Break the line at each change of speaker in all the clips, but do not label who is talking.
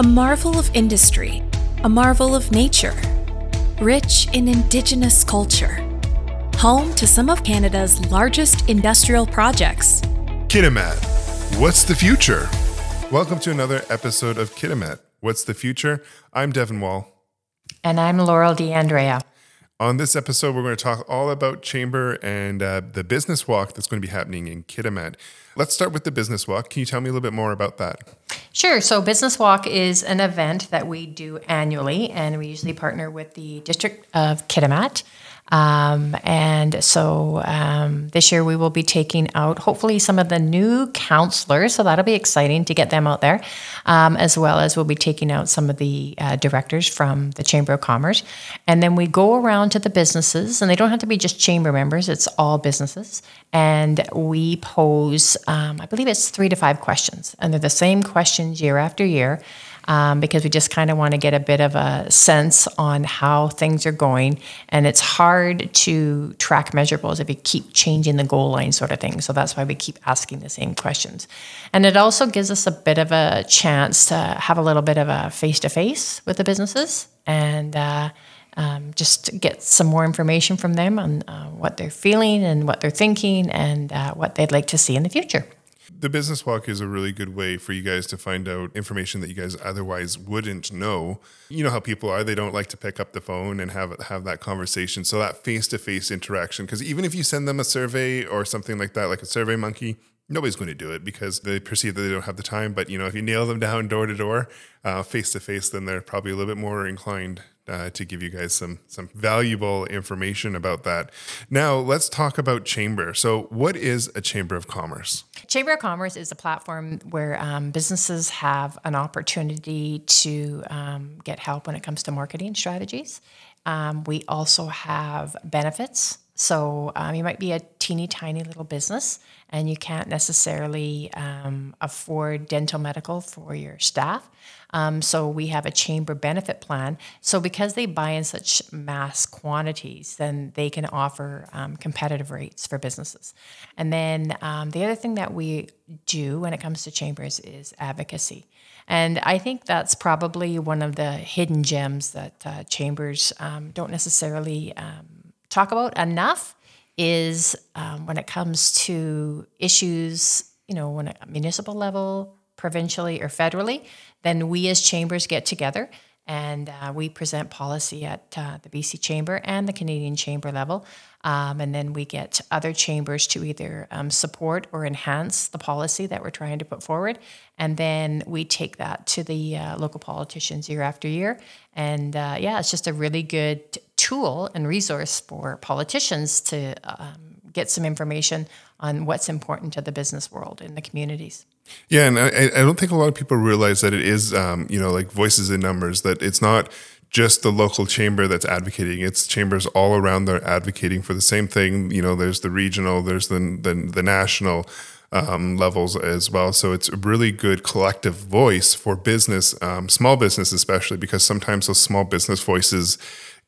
A marvel of industry, a marvel of nature, rich in Indigenous culture, home to some of Canada's largest industrial projects.
Kitimat, what's the future? Welcome to another episode of Kitimat, What's the Future? I'm Devin Wall.
And I'm Laurel D'Andrea.
On this episode, we're going to talk all about Chamber and uh, the business walk that's going to be happening in Kitimat. Let's start with the business walk. Can you tell me a little bit more about that?
Sure. So, Business Walk is an event that we do annually, and we usually partner with the District of Kitimat. Um, and so um, this year we will be taking out hopefully some of the new councillors. So that'll be exciting to get them out there, um, as well as we'll be taking out some of the uh, directors from the Chamber of Commerce. And then we go around to the businesses, and they don't have to be just chamber members, it's all businesses. And we pose, um, I believe it's three to five questions, and they're the same questions year after year um, because we just kind of want to get a bit of a sense on how things are going. And it's hard to track measurables if you keep changing the goal line, sort of thing. So that's why we keep asking the same questions. And it also gives us a bit of a chance to have a little bit of a face to face with the businesses and. Uh, um, just get some more information from them on uh, what they're feeling and what they're thinking and uh, what they'd like to see in the future
the business walk is a really good way for you guys to find out information that you guys otherwise wouldn't know. You know how people are; they don't like to pick up the phone and have have that conversation. So that face to face interaction, because even if you send them a survey or something like that, like a Survey Monkey, nobody's going to do it because they perceive that they don't have the time. But you know, if you nail them down door to door, face to face, then they're probably a little bit more inclined uh, to give you guys some some valuable information about that. Now, let's talk about Chamber. So, what is a Chamber of Commerce?
Chamber of Commerce is a platform where um, businesses have an opportunity to um, get help when it comes to marketing strategies. Um, we also have benefits. So um, you might be a teeny tiny little business and you can't necessarily um, afford dental medical for your staff. Um, so we have a chamber benefit plan. So because they buy in such mass quantities, then they can offer um, competitive rates for businesses. And then um, the other thing that we do when it comes to chambers is advocacy. And I think that's probably one of the hidden gems that uh, chambers um, don't necessarily talk about enough is um, when it comes to issues, you know, when at municipal level, provincially, or federally, then we as chambers get together and uh, we present policy at uh, the BC Chamber and the Canadian Chamber level. Um, and then we get other chambers to either um, support or enhance the policy that we're trying to put forward. And then we take that to the uh, local politicians year after year. And uh, yeah, it's just a really good tool and resource for politicians to um, get some information on what's important to the business world in the communities.
Yeah, and I, I don't think a lot of people realize that it is, um, you know, like voices in numbers. That it's not just the local chamber that's advocating. It's chambers all around that are advocating for the same thing. You know, there's the regional, there's the the, the national. Um, levels as well. So it's a really good collective voice for business, um, small business especially, because sometimes those small business voices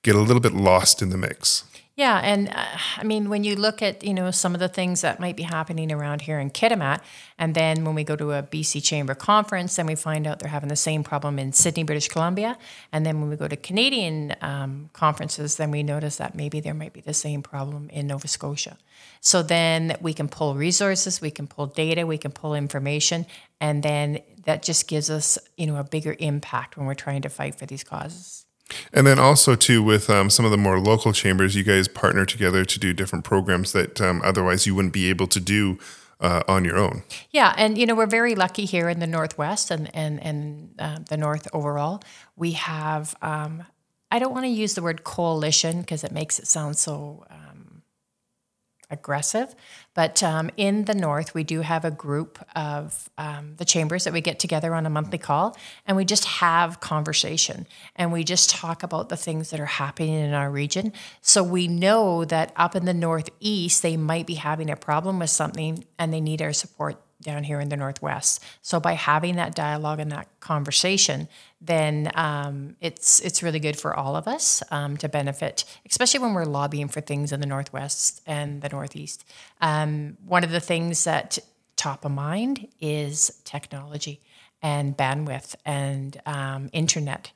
get a little bit lost in the mix.
Yeah, and uh, I mean, when you look at you know some of the things that might be happening around here in Kitimat, and then when we go to a BC Chamber conference, then we find out they're having the same problem in Sidney, British Columbia, and then when we go to Canadian um, conferences, then we notice that maybe there might be the same problem in Nova Scotia. So then we can pull resources, we can pull data, we can pull information, and then that just gives us you know a bigger impact when we're trying to fight for these causes.
And then also too with um, some of the more local chambers, you guys partner together to do different programs that um, otherwise you wouldn't be able to do uh, on your own.
Yeah, and you know we're very lucky here in the Northwest and and and uh, the North overall. We have um, I don't want to use the word coalition because it makes it sound so um, aggressive, but um, in the north, we do have a group of um, the chambers that we get together on a monthly call, and we just have conversation and we just talk about the things that are happening in our region. So we know that up in the northeast, they might be having a problem with something and they need our support down here in the Northwest. So by having that dialogue and that conversation, then um, it's it's really good for all of us um, to benefit, especially when we're lobbying for things in the Northwest and the Northeast. Um, one of the things that top of mind is technology. and bandwidth and um, internet.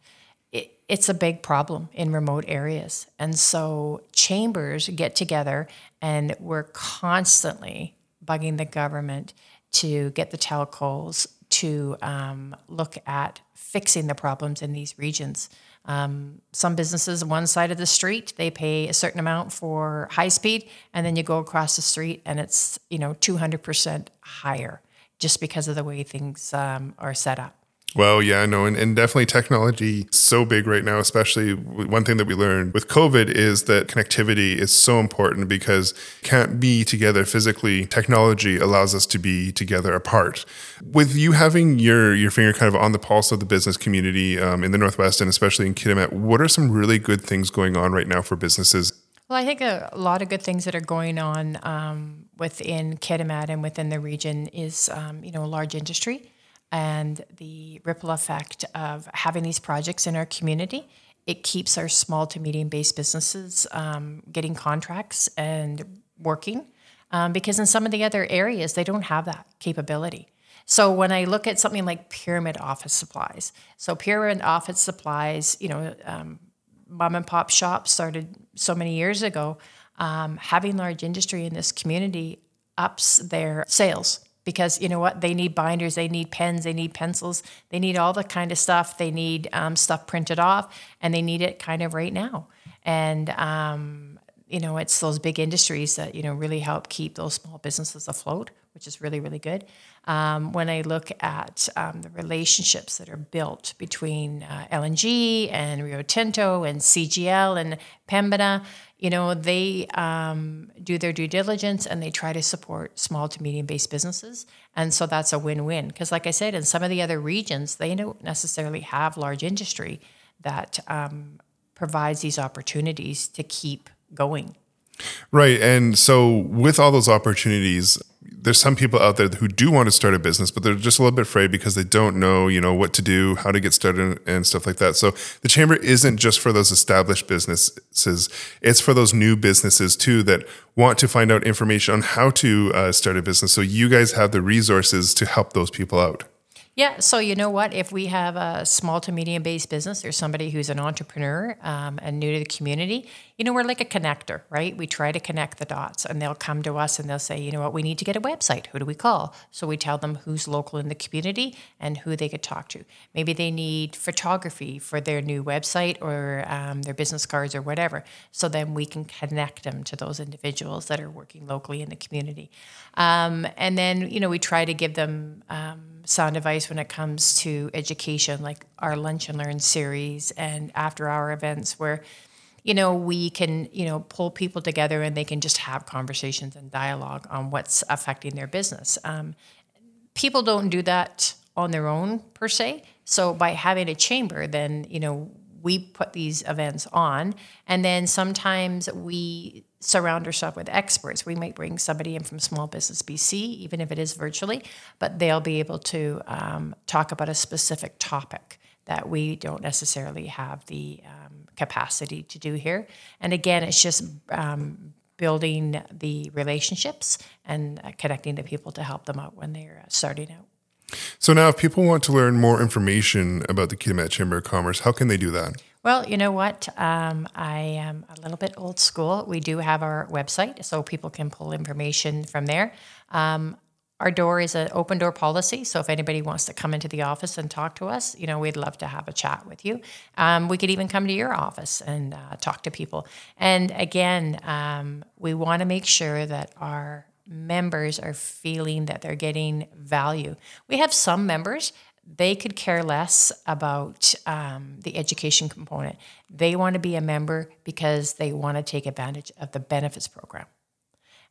It, it's a big problem in remote areas. And so chambers get together and we're constantly bugging the government to get the telcos to um, look at fixing the problems in these regions. Um, some businesses, one side of the street, they pay a certain amount for high speed, and then you go across the street and it's you know 200% higher just because of the way things um, are set up.
Well, yeah, no, and, and definitely technology so big right now, especially one thing that we learned with COVID is that connectivity is so important because can't be together physically. Technology allows us to be together apart. With you having your your finger kind of on the pulse of the business community um, in the Northwest and especially in Kitimat, what are some really good things going on right now for businesses?
Well, I think a lot of good things that are going on um, within Kitimat and within the region is, um, you know, a large industry and the ripple effect of having these projects in our community. It keeps our small to medium based businesses um, getting contracts and working um, because in some of the other areas, they don't have that capability. So when I look at something like Pyramid Office Supplies, so Pyramid Office Supplies, you know, um, mom and pop shops started so many years ago. Um, having large industry in this community ups their sales because you know what? They need binders they need pens they need pencils they need all the kind of stuff. They need um, stuff printed off and they need it kind of right now. And um, you know it's those big industries that you know really help keep those small businesses afloat which is really really good um, when i look at um, the relationships that are built between uh, lng and rio tinto and cgl and pembina you know, they um, do their due diligence and they try to support small to medium based businesses. And so that's a win win. Because, like I said, in some of the other regions, they don't necessarily have large industry that um, provides these opportunities to keep going.
Right. And so, with all those opportunities, there's some people out there who do want to start a business, but they're just a little bit afraid because they don't know, you know, what to do, how to get started, and stuff like that. So the chamber isn't just for those established businesses; it's for those new businesses too that want to find out information on how to uh, start a business. So you guys have the resources to help those people out.
Yeah, so you know what? If we have a small to medium based business or somebody who's an entrepreneur um, and new to the community, you know, we're like a connector, right? We try to connect the dots and they'll come to us and they'll say, you know what, we need to get a website. Who do we call? So we tell them who's local in the community and who they could talk to. Maybe they need photography for their new website or um, their business cards or whatever. So then we can connect them to those individuals that are working locally in the community. Um, and then, you know, we try to give them um, sound advice when it comes to education, like our Lunch and Learn series and after hour events where you know we can you know pull people together and they can just have conversations and dialogue on what's affecting their business. Um, people don't do that on their own per se. So by having a chamber then you know we put these events on. And then sometimes we surround ourselves with experts. We might bring somebody in from Small Business BC, even if it is virtually, but they'll be able to um, talk about a specific topic that we don't necessarily have the um, capacity to do here. And again, it's just um, building the relationships and uh, connecting the people to help them out when they're uh, starting out.
So now, if people want to learn more information about the Kitimat Chamber of Commerce, how can they do that?
Well, you know what? Um, I am a little bit old school. We do have our website, so people can pull information from there. Um, our door is an open door policy, so if anybody wants to come into the office and talk to us, you know, we'd love to have a chat with you. Um, we could even come to your office and uh, talk to people. And again, um, we want to make sure that our members are feeling that they're getting value. We have some members they could care less about um, the education component. They want to be a member because they want to take advantage of the benefits program.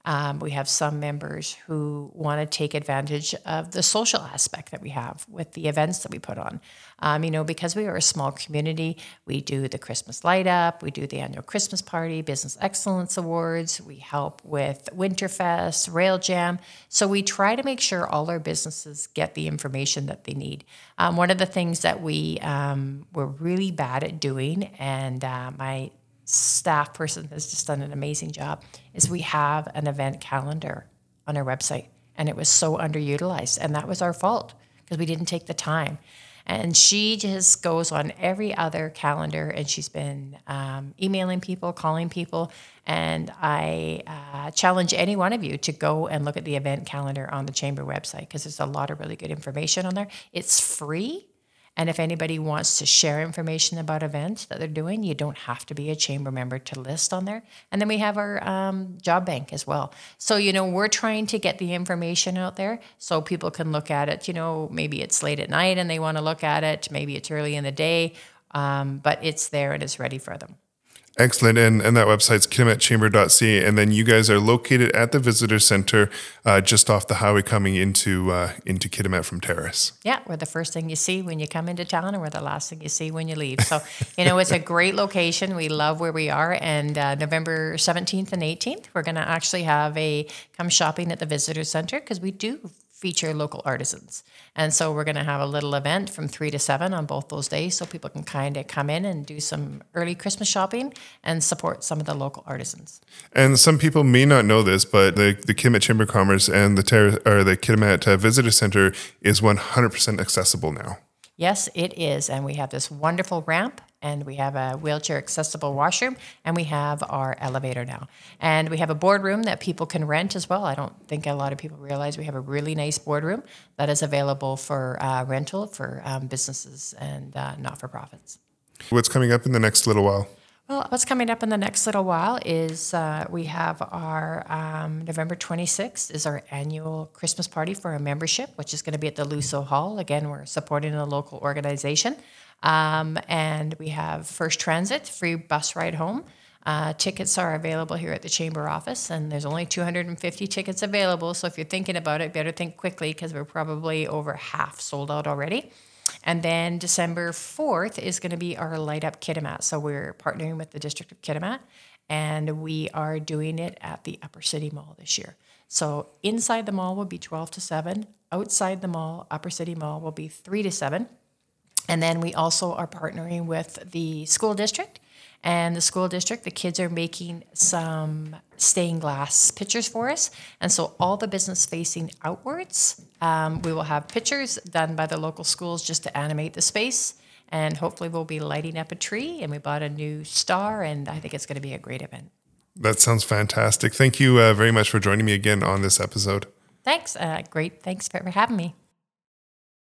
Um, we have some members who want to take advantage of the social aspect that we have with the events that we put on. Um, you know, because we are a small community, we do the Christmas light up, we do the annual Christmas party, Business Excellence Awards, we help with Winterfest, Rail Jam. So we try to make sure all our businesses get the information that they need. Um, one of the things that we um, were really bad at doing, and uh, my staff person has just done an amazing job is we have an event calendar on our website and it was so underutilized and that was our fault because we didn't take the time. And she just goes on every other calendar and she's been um, emailing people, calling people. And I uh, challenge any one of you to go and look at the event calendar on the Chamber website because there's a lot of really good information on there. It's free. And if anybody wants to share information about events that they're doing, you don't have to be a chamber member to list on there. And then we have our um, job bank as well. So, you know, we're trying to get the information out there so people can look at it. You know, maybe it's late at night and they want to look at it, maybe it's early in the day, um, but it's there and it's ready for them.
Excellent. And, and that website's kitimatchamber.ca. And then you guys are located at the visitor center uh, just off the highway coming into uh, into Kitimat from Terrace.
Yeah, we're the first thing you see when you come into town and we're the last thing you see when you leave. So, you know, it's a great location. We love where we are. And uh, November 17th and 18th, we're going to actually have a come shopping at the visitor center because we do feature local artisans. And so we're going to have a little event from 3 to 7 on both those days so people can kind of come in and do some early Christmas shopping and support some of the local artisans.
And some people may not know this, but the, the Kitimat Chamber of Commerce and the, Ter- or the Kitimat uh, Visitor Center is 100% accessible now.
Yes, it is. And we have this wonderful ramp and we have a wheelchair accessible washroom and we have our elevator now. And we have a boardroom that people can rent as well. I don't think a lot of people realize we have a really nice boardroom that is available for uh, rental for um, businesses and uh, not for profits.
What's coming up in the next little while?
Well, what's coming up in the next little while is uh, we have our um, November 26th is our annual Christmas party for a membership, which is going to be at the Luso Hall. Again, we're supporting a local organization. Um, and we have First Transit, free bus ride home. Uh, tickets are available here at the chamber office, and there's only 250 tickets available. So if you're thinking about it, better think quickly because we're probably over half sold out already. And then December 4th is going to be our Light Up Kitimat. So we're partnering with the District of Kitimat and we are doing it at the Upper City Mall this year. So inside the mall will be 12 to 7, outside the mall, Upper City Mall will be 3 to 7. And then we also are partnering with the school district and the school district, the kids are making some stained glass pictures for us. And so all the business facing outwards, um, we will have pictures done by the local schools just to animate the space. And hopefully we'll be lighting up a tree. And we bought a new star, and I think it's going to be a great event.
That sounds fantastic. Thank you uh, very much for joining me again on this episode.
Thanks. Uh, great. Thanks for having me.